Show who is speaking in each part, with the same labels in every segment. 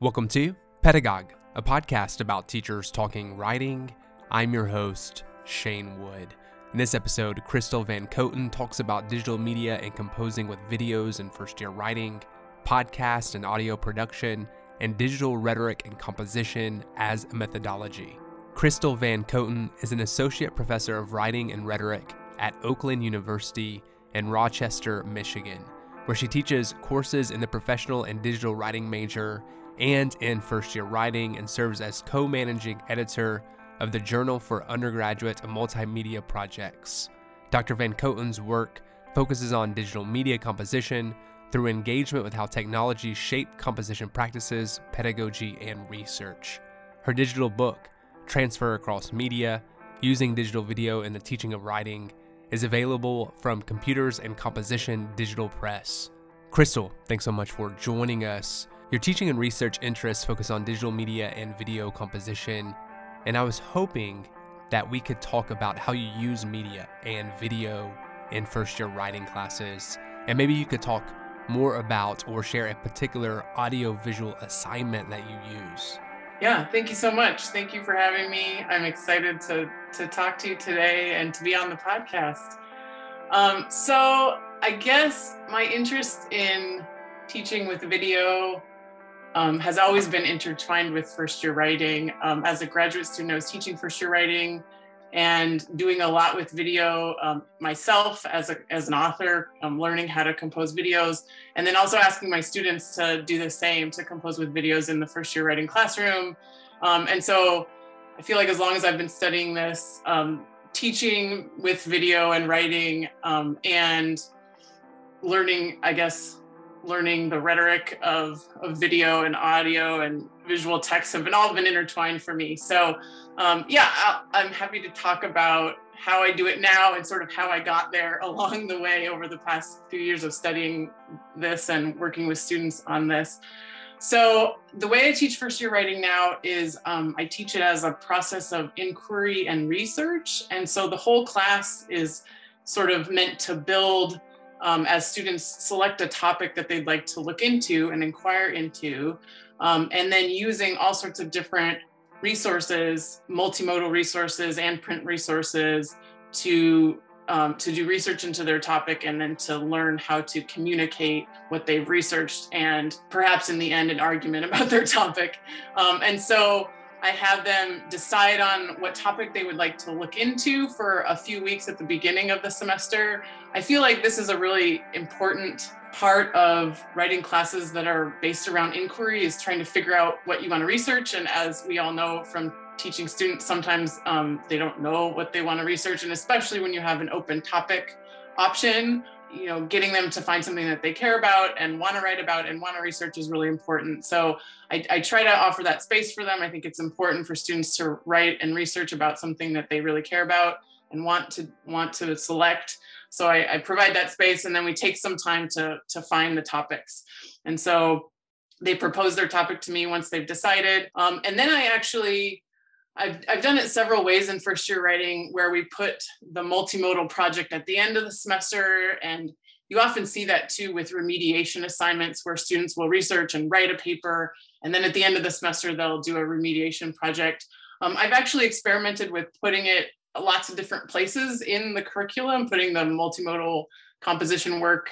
Speaker 1: Welcome to Pedagogue, a podcast about teachers talking writing. I'm your host, Shane Wood. In this episode, Crystal VanKooten talks about digital media and composing with videos and first year writing, podcast and audio production, and digital rhetoric and composition as a methodology. Crystal VanKooten is an associate professor of writing and rhetoric at Oakland University in Rochester, Michigan, where she teaches courses in the professional and digital writing major and in first year writing and serves as co managing editor of the Journal for Undergraduate Multimedia Projects. Dr. VanKooten's work focuses on digital media composition through engagement with how technology shape composition practices, pedagogy, and research. Her digital book, Transfer Across Media Using Digital Video in the Teaching of Writing, is available from Computers and Composition Digital Press. Crystal, thanks so much for joining us. Your teaching and research interests focus on digital media and video composition, and I was hoping that we could talk about how you use media and video in first year writing classes. And maybe you could talk more about or share a particular audiovisual assignment that you use.
Speaker 2: Yeah, thank you so much. Thank you for having me. I'm excited to, to talk to you today and to be on the podcast. Um, so, I guess my interest in teaching with video um, has always been intertwined with first year writing. Um, as a graduate student, I was teaching first year writing and doing a lot with video um, myself as, a, as an author, um, learning how to compose videos, and then also asking my students to do the same, to compose with videos in the first year writing classroom. Um, and so I feel like as long as I've been studying this, um, teaching with video and writing and learning, I guess, learning the rhetoric of, of video and audio and visual text have been all been intertwined for me. So um, yeah, i am happy to talk about how I do it now and sort of how I got there along the way over the past few years of studying this and working with students on this. So the way I teach first year writing now is um, I teach it as a process of inquiry and research. And so the whole class is sort of meant to build um, as students select a topic that they'd like to look into and inquire into, um, and then using all sorts of different resources, multimodal resources and print resources to um, to do research into their topic and then to learn how to communicate what they've researched and perhaps in the end an argument about their topic. Um, and so I have them decide on what topic they would like to look into for a few weeks at the beginning of the semester. I feel like this is a really important part of writing classes that are based around inquiry is trying to figure out what you want to research. And as we all know from teaching students, sometimes um, they don't know what they want to research. And especially when you have an open topic option, you know getting them to find something that they care about and want to write about and want to research is really important. So I, I, try to offer that space for them. I think it's important for students to write and research about something that they really care about and want to want to select. So I, I provide that space and then we take some time to to find the topics. And so they propose their topic to me once they've decided. Um, and then i actually I've, I've done it several ways in first year writing where we put the multimodal project at the end of the semester. And you often see that too with remediation assignments where students will research and write a paper. And then at the end of the semester, they'll do a remediation project. Um, I've actually experimented with putting it lots of different places in the curriculum, putting the multimodal composition work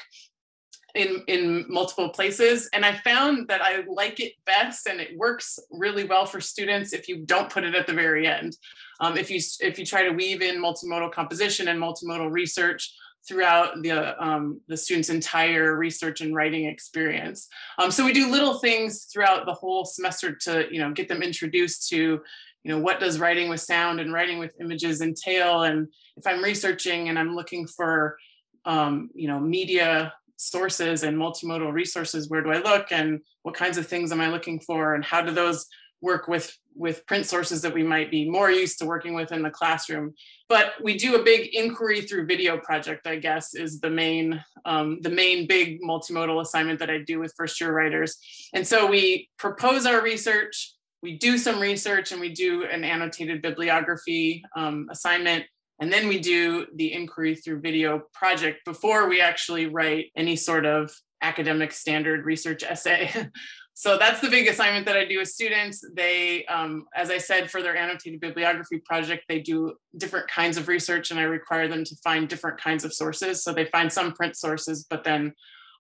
Speaker 2: in in multiple places. And i found that i like it best and it works really well for students if you don't put it at the very end. Um, if you if you try to weave in multimodal composition and multimodal research throughout the um, the student's entire research and writing experience. Um, so we do little things throughout the whole semester to you know get them introduced to you know what does writing with sound and writing with images entail? And if i'm researching and i'm looking for um, you know media sources and multimodal resources where do i look and what kinds of things am i looking for? And how do those work with with print sources that we might be more used to working with in the classroom? But we do a big inquiry through video project i guess is the main um, the main big multimodal assignment that i do with first year writers. And so we propose our research we do some research and we do an annotated bibliography um, assignment and then we do the inquiry through video project before we actually write any sort of academic standard research essay. so that's the big assignment that I do with students. They, um, as I said, for their annotated bibliography project, they do different kinds of research and I require them to find different kinds of sources. So they find some print sources, but then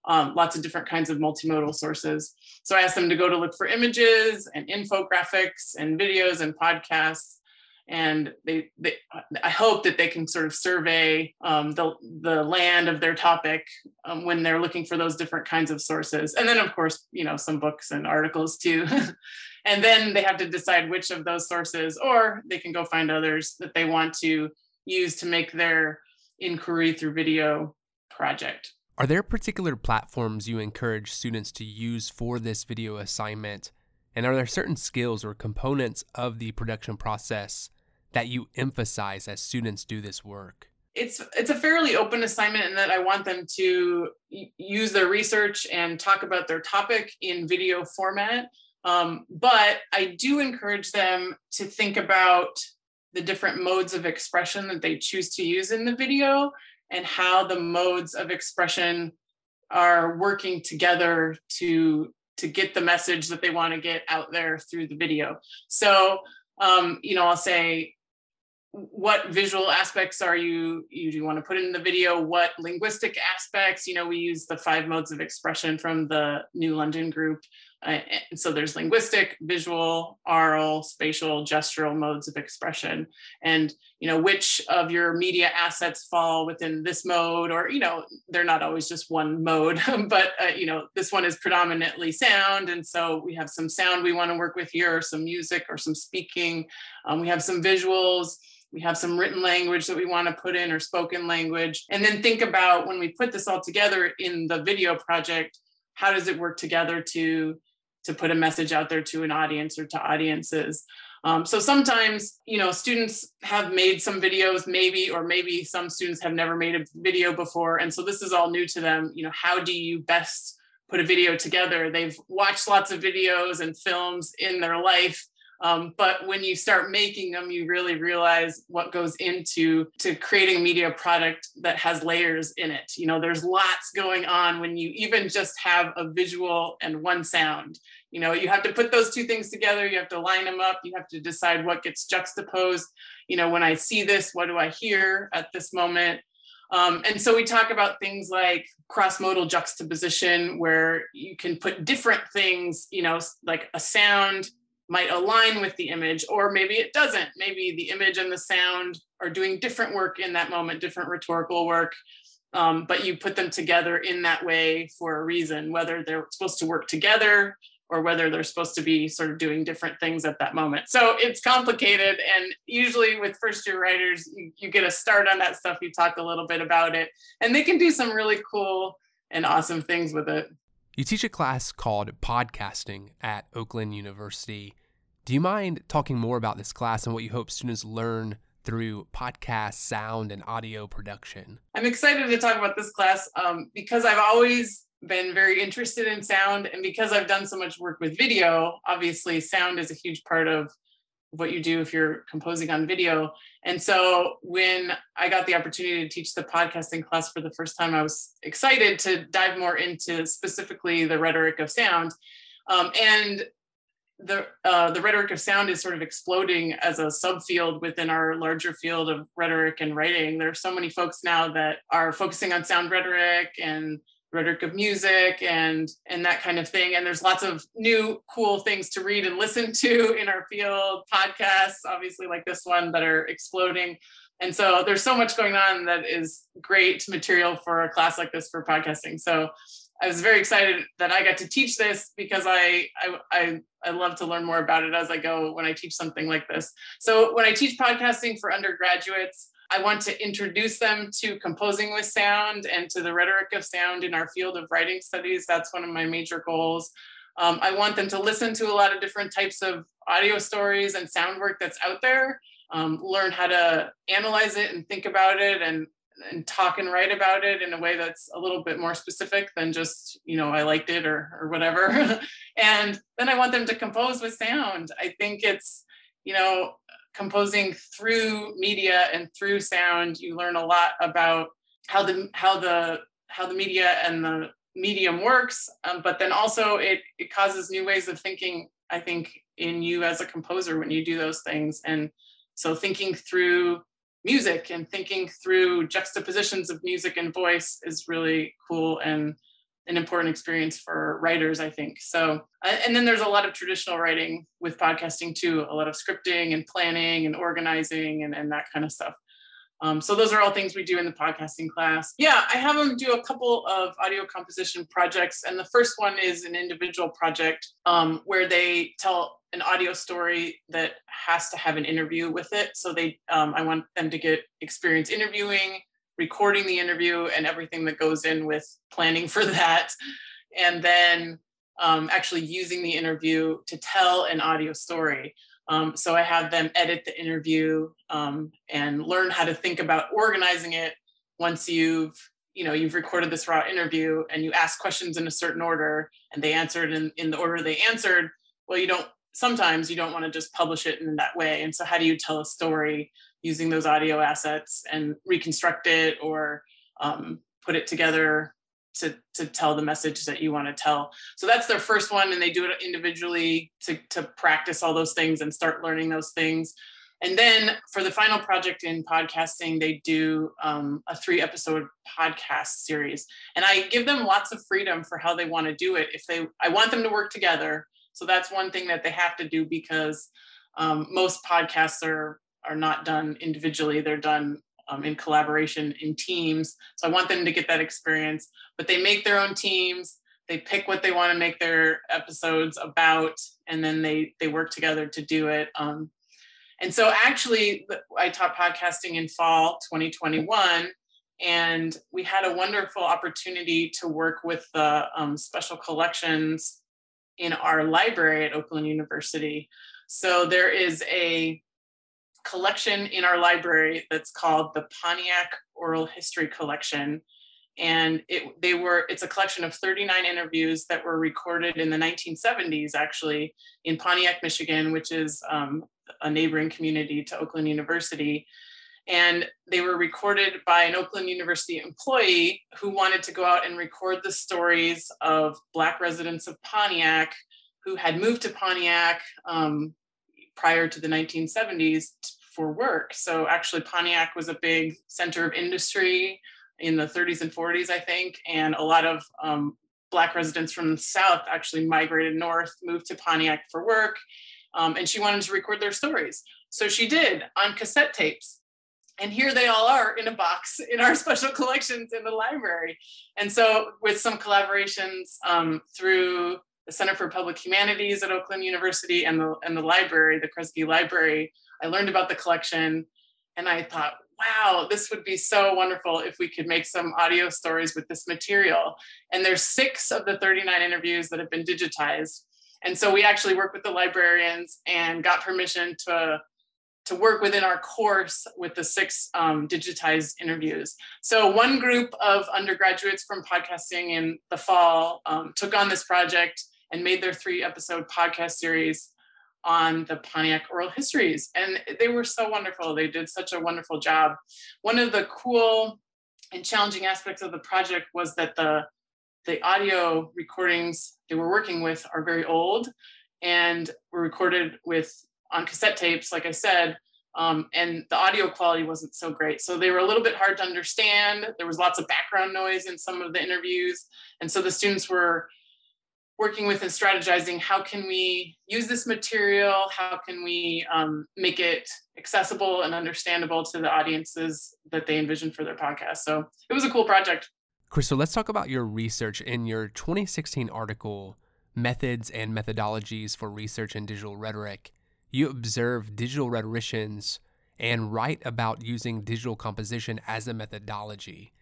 Speaker 2: um, lots of different kinds of multimodal sources. So I ask them to go to look for images and infographics and videos and podcasts and they, they I hope that they can sort of survey um, the the land of their topic um, when they're looking for those different kinds of sources, and then of course you know some books and articles too, and then they have to decide which of those sources, or they can go find others that they want to use to make their inquiry through video project.
Speaker 1: Are there particular platforms you encourage students to use for this video assignment? And are there certain skills or components of the production process that you emphasize as students do this work?
Speaker 2: It's it's a fairly open assignment in that I want them to use their research and talk about their topic in video format. Um, but I do encourage them to think about the different modes of expression that they choose to use in the video and how the modes of expression are working together to to get the message that they want to get out there through the video. So um, you know, I'll say what visual aspects are you you do you want to put in the video? What linguistic aspects? You know we use the five modes of expression from the new london group. Uh, and so there's linguistic visual aural spatial gestural modes of expression. And you know which of your media assets fall within this mode? Or you know they're not always just one mode but uh, you know this one is predominantly sound. And so we have some sound we want to work with here or some music or some speaking. Um, we have some visuals we have some written language that we want to put in or spoken language. And then think about when we put this all together in the video project how does it work together to to put a message out there to an audience or to audiences? Um, so sometimes you know students have made some videos maybe or maybe some students have never made a video before. And so this is all new to them. You know how do you best put a video together? They've watched lots of videos and films in their life um, but when you start making them, you really realize what goes into to creating a media product that has layers in it. You know, there's lots going on when you even just have a visual and one sound. You know, you have to put those two things together. You have to line them up. You have to decide what gets juxtaposed. You know, when I see this, what do I hear at this moment? Um, and so we talk about things like cross-modal juxtaposition, where you can put different things, you know, like a sound might align with the image, or maybe it doesn't. Maybe the image and the sound are doing different work in that moment, different rhetorical work. Um, but you put them together in that way for a reason, whether they're supposed to work together or whether they're supposed to be sort of doing different things at that moment. So it's complicated. And usually with first year writers, you, you get a start on that stuff, you talk a little bit about it, and they can do some really cool and awesome things with it.
Speaker 1: You teach a class called Podcasting at Oakland University. Do you mind talking more about this class and what you hope students learn through podcast, sound, and audio production?
Speaker 2: I'm excited to talk about this class um, because I've always been very interested in sound, and because I've done so much work with video, obviously, sound is a huge part of what you do if you're composing on video. And so when I got the opportunity to teach the podcasting class for the first time, I was excited to dive more into specifically the rhetoric of sound. Um, and the uh, the rhetoric of sound is sort of exploding as a subfield within our larger field of rhetoric and writing. There are so many folks now that are focusing on sound rhetoric and rhetoric of music and and that kind of thing. And there's lots of new cool things to read and listen to in our field. Podcasts obviously like this one that are exploding. And so there's so much going on that is great material for a class like this for podcasting. So i was very excited that i got to teach this because i i i, I love to learn more about it as i go when i teach something like this. So when i teach podcasting for undergraduates I want to introduce them to composing with sound and to the rhetoric of sound in our field of writing studies. That's one of my major goals. Um, I want them to listen to a lot of different types of audio stories and sound work that's out there, um, learn how to analyze it and think about it and, and talk and write about it in a way that's a little bit more specific than just, you know, I liked it or, or whatever. and then I want them to compose with sound. I think it's, you know, composing through media and through sound, you learn a lot about how the how the how the media and the medium works, um, but then also it, it causes new ways of thinking, I think, in you as a composer when you do those things. And so thinking through music and thinking through juxtapositions of music and voice is really cool and an important experience for writers, I think. So, uh, and then there's a lot of traditional writing with podcasting too, a lot of scripting and planning and organizing and, and that kind of stuff. Um, so those are all things we do in the podcasting class. Yeah, I have them do a couple of audio composition projects, and the first one is an individual project um, where they tell an audio story that has to have an interview with it. So they, um, I want them to get experience interviewing, recording the interview, and everything that goes in with planning for that, and then um, actually using the interview to tell an audio story. Um, so I have them edit the interview um, and learn how to think about organizing it once you've you know you've recorded this raw interview and you ask questions in a certain order and they answered in, in the order they answered well you don't sometimes you don't want to just publish it in that way and so how do you tell a story using those audio assets and reconstruct it or um, put it together to to tell the message that you want to tell. So that's their first one, and they do it individually to to practice all those things and start learning those things. And then for the final project in podcasting, they do um, a three episode podcast series, and I give them lots of freedom for how they want to do it. If they, I want them to work together. So that's one thing that they have to do because um, most podcasts are are not done individually; they're done um, in collaboration in teams. So I want them to get that experience, but they make their own teams. They pick what they want to make their episodes about, and then they they work together to do it. Um, and so actually, I taught podcasting in fall 2021, and we had a wonderful opportunity to work with the um, special collections in our library at Oakland University. So there is a collection in our library that's called the Pontiac Oral History Collection. And it, they were, it's a collection of 39 interviews that were recorded in the 1970s, actually, in Pontiac, Michigan, which is um, a neighboring community to Oakland University. And they were recorded by an Oakland University employee who wanted to go out and record the stories of Black residents of Pontiac who had moved to Pontiac um, prior to the 1970s for work. So actually, Pontiac was a big center of industry in the 30s and 40s, I think, and a lot of um, Black residents from the South actually migrated north, moved to Pontiac for work, um, and she wanted to record their stories. So she did on cassette tapes. And here they all are in a box in our special collections in the library. And so, with some collaborations um, through the Center for Public Humanities at Oakland University and the, and the library, the Kresge Library, I learned about the collection and I thought, wow, this would be so wonderful if we could make some audio stories with this material. And there's six of the 39 interviews that have been digitized. And so we actually worked with the librarians and got permission to, to work within our course with the six um, digitized interviews. So one group of undergraduates from podcasting in the fall um, took on this project and made their three episode podcast series on the Pontiac oral histories. And they were so wonderful. They did such a wonderful job. One of the cool and challenging aspects of the project was that the the audio recordings they were working with are very old and were recorded with on cassette tapes, like I said, um, and the audio quality wasn't so great. So they were a little bit hard to understand. There was lots of background noise in some of the interviews, and so the students were working with and strategizing how can we use this material how can we um, make it accessible and understandable to the audiences that they envision for their podcast. So it was a cool project.
Speaker 1: Crystal let's talk about your research in your 2016 article methods and methodologies for research in digital rhetoric. You observe digital rhetoricians and write about using digital composition as a methodology.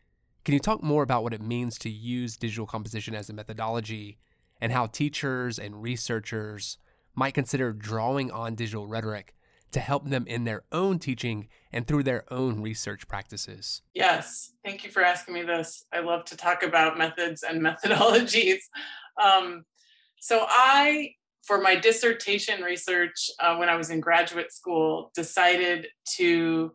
Speaker 1: Can you talk more about what it means to use digital composition as a methodology and how teachers and researchers might consider drawing on digital rhetoric to help them in their own teaching and through their own research practices.
Speaker 2: Yes, thank you for asking me this. I love to talk about methods and methodologies. Um, so, I, for my dissertation research uh, when I was in graduate school, decided to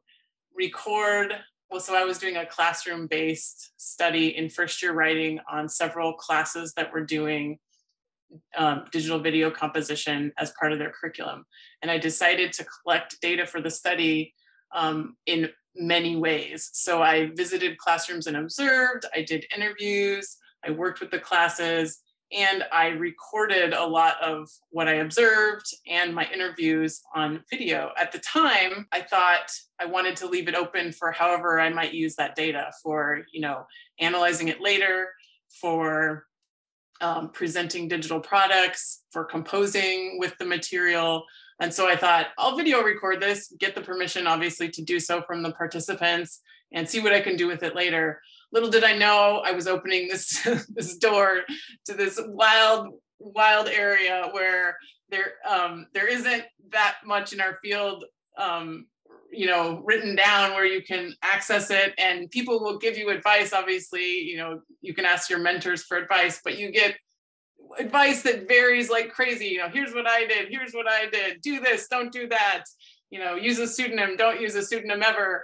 Speaker 2: record well, so I was doing a classroom based study in first year writing on several classes that were doing um, digital video composition as part of their curriculum. And I decided to collect data for the study um, in many ways. So I visited classrooms and observed, I did interviews, I worked with the classes, and I recorded a lot of what I observed and my interviews on video. At the time, I thought I wanted to leave it open for however I might use that data for, you know, analyzing it later, for um, presenting digital products, for composing with the material. And so I thought, I'll video record this, get the permission, obviously, to do so from the participants and see what I can do with it later little did I know I was opening this this door to this wild wild area where there um, there isn't that much in our field um, you know written down where you can access it and people will give you advice. Obviously you know you can ask your mentors for advice but you get advice that varies like crazy. You know here's what i did. Here's what i did. Do this. Don't do that. You know use a pseudonym. Don't use a pseudonym ever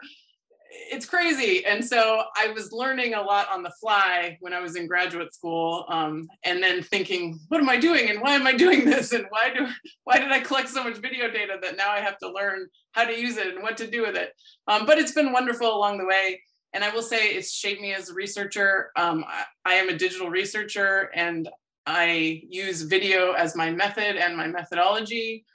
Speaker 2: it's crazy. And so I was learning a lot on the fly when I was in graduate school, um, and then thinking, what am I doing, and why am I doing this, and why do why did I collect so much video data that now I have to learn how to use it and what to do with it? Um, but it's been wonderful along the way. And I will say it's shaped me as a researcher. Um, I, I am a digital researcher, and I use video as my method and my methodology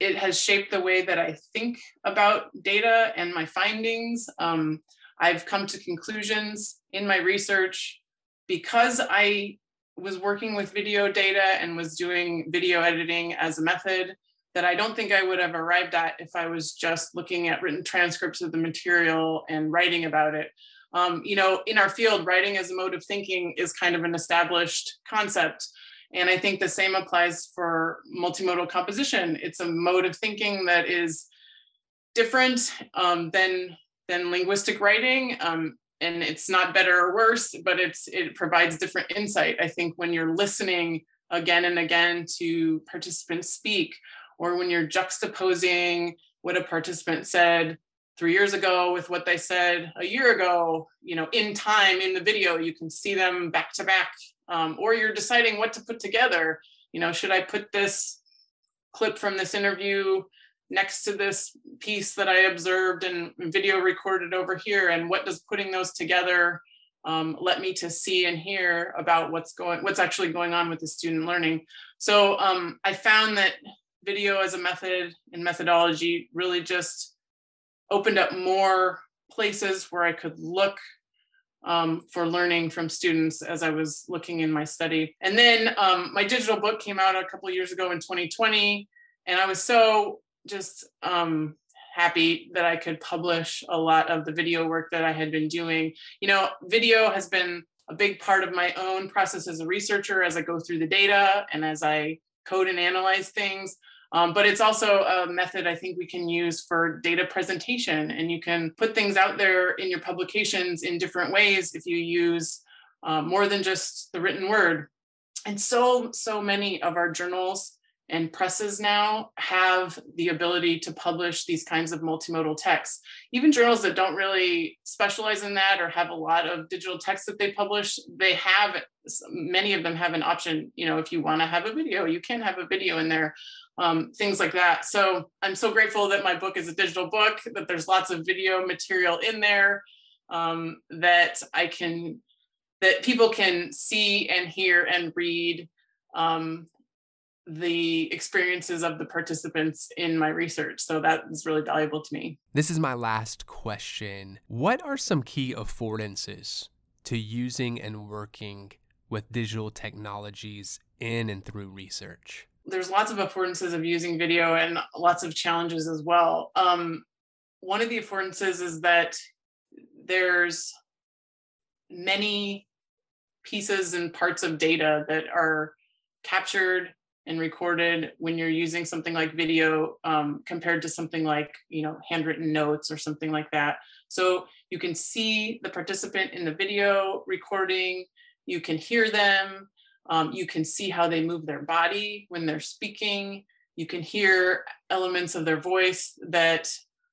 Speaker 2: it has shaped the way that I think about data and my findings. Um, I've come to conclusions in my research because I was working with video data and was doing video editing as a method that I don't think I would have arrived at if I was just looking at written transcripts of the material and writing about it. Um, you know, in our field, writing as a mode of thinking is kind of an established concept. And I think the same applies for multimodal composition. It's a mode of thinking that is different um, than, than linguistic writing. Um, and it's not better or worse, but it's it provides different insight. I think when you're listening again and again to participants speak, or when you're juxtaposing what a participant said three years ago with what they said a year ago, you know, in time in the video, you can see them back to back um, or you're deciding what to put together. You know, should I put this clip from this interview next to this piece that I observed and video recorded over here? And what does putting those together um, let me to see and hear about what's going, what's actually going on with the student learning? So um, I found that video as a method and methodology really just opened up more places where I could look um, for learning from students as I was looking in my study. And then um, my digital book came out a couple years ago in 2020, and I was so just um, happy that I could publish a lot of the video work that I had been doing. You know, video has been a big part of my own process as a researcher as I go through the data and as I code and analyze things. Um, but it's also a method I think we can use for data presentation. And you can put things out there in your publications in different ways if you use uh, more than just the written word. And so, so many of our journals and presses now have the ability to publish these kinds of multimodal texts. Even journals that don't really specialize in that or have a lot of digital text that they publish, they have many of them have an option. You know, if you want to have a video, you can have a video in there, um, things like that. So I'm so grateful that my book is a digital book, that there's lots of video material in there, um, that I can, that people can see and hear and read. Um, the experiences of the participants in my research. So that is really valuable to me.
Speaker 1: This is my last question. What are some key affordances to using and working with digital technologies in and through research?
Speaker 2: There's lots of affordances of using video and lots of challenges as well. Um, one of the affordances is that there's many pieces and parts of data that are captured and recorded when you're using something like video um, compared to something like you know handwritten notes or something like that so you can see the participant in the video recording you can hear them um, you can see how they move their body when they're speaking you can hear elements of their voice that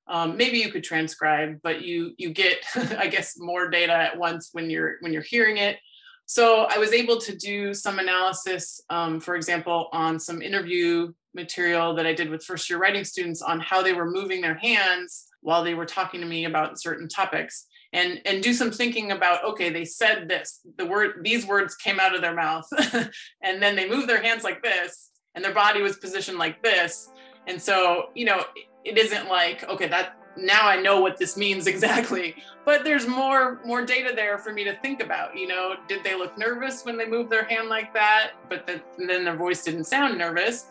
Speaker 2: Um, maybe you could transcribe, but you you get, I guess, more data at once when you're when you're hearing it. So I was able to do some analysis, um, for example, on some interview material that I did with first year writing students on how they were moving their hands while they were talking to me about certain topics and and do some thinking about okay they said this the word these words came out of their mouth and then they moved their hands like this and their body was positioned like this. And so you know it isn't like okay that now i know what this means exactly but there's more more data there for me to think about you know did they look nervous when they moved their hand like that but the, then their voice didn't sound nervous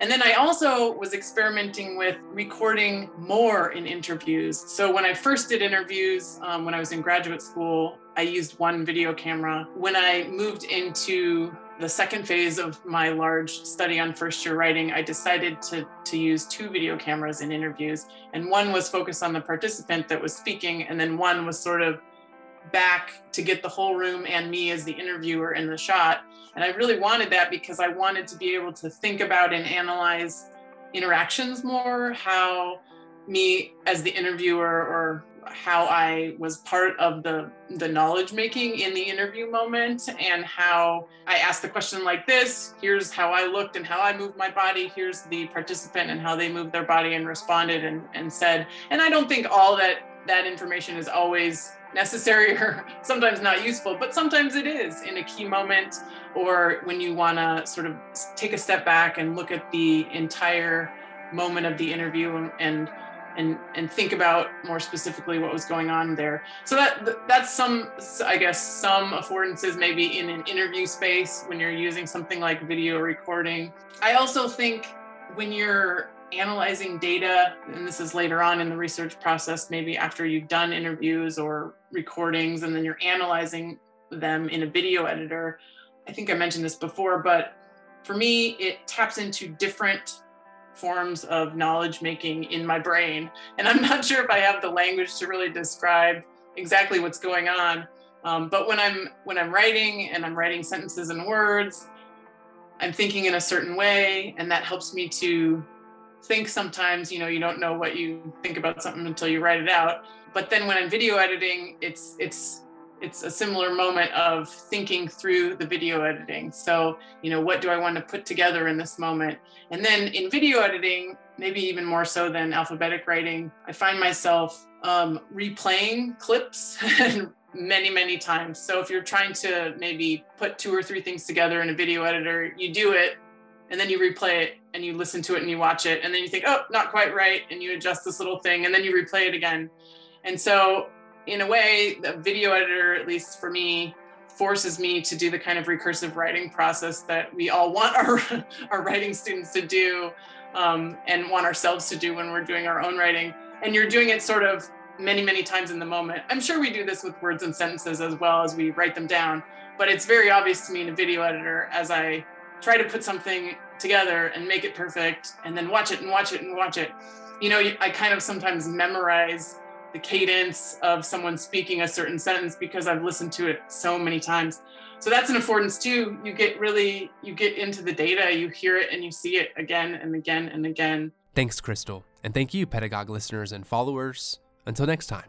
Speaker 2: and then I also was experimenting with recording more in interviews. So when I first did interviews, um, when I was in graduate school, I used one video camera. When I moved into the second phase of my large study on first year writing, I decided to, to use two video cameras in interviews. And one was focused on the participant that was speaking, and then one was sort of back to get the whole room and me as the interviewer in the shot. And I really wanted that because I wanted to be able to think about and analyze interactions more, how me as the interviewer or how I was part of the the knowledge making in the interview moment and how I asked the question like this, here's how I looked and how I moved my body, here's the participant and how they moved their body and responded and, and said. And I don't think all that that information is always necessary or sometimes not useful, but sometimes it is in a key moment or when you want to sort of take a step back and look at the entire moment of the interview and and and think about more specifically what was going on there. So that that's some I guess some affordances maybe in an interview space when you're using something like video recording. I also think when you're analyzing data, and this is later on in the research process, maybe after you've done interviews or recordings, and then you're analyzing them in a video editor. I think I mentioned this before, but for me, it taps into different forms of knowledge making in my brain. And I'm not sure if I have the language to really describe exactly what's going on. Um, but when I'm when I'm writing and I'm writing sentences and words, I'm thinking in a certain way, and that helps me to think sometimes you know you don't know what you think about something until you write it out but then when i'm video editing it's it's it's a similar moment of thinking through the video editing. So you know what do i want to put together in this moment? And then in video editing maybe even more so than alphabetic writing i find myself um, replaying clips many many times. So if you're trying to maybe put two or three things together in a video editor you do it and then you replay it and you listen to it and you watch it and then you think oh not quite right and you adjust this little thing and then you replay it again. And so in a way the video editor at least for me forces me to do the kind of recursive writing process that we all want our our writing students to do um, and want ourselves to do when we're doing our own writing. And you're doing it sort of many many times in the moment. I'm sure we do this with words and sentences as well as we write them down but it's very obvious to me in a video editor as i try to put something together and make it perfect and then watch it and watch it and watch it. You know i kind of sometimes memorize the cadence of someone speaking a certain sentence because i've listened to it so many times. So that's an affordance too. You get really you get into the data you hear it and you see it again and again and again.
Speaker 1: Thanks crystal. And thank you pedagogue listeners and followers. Until next time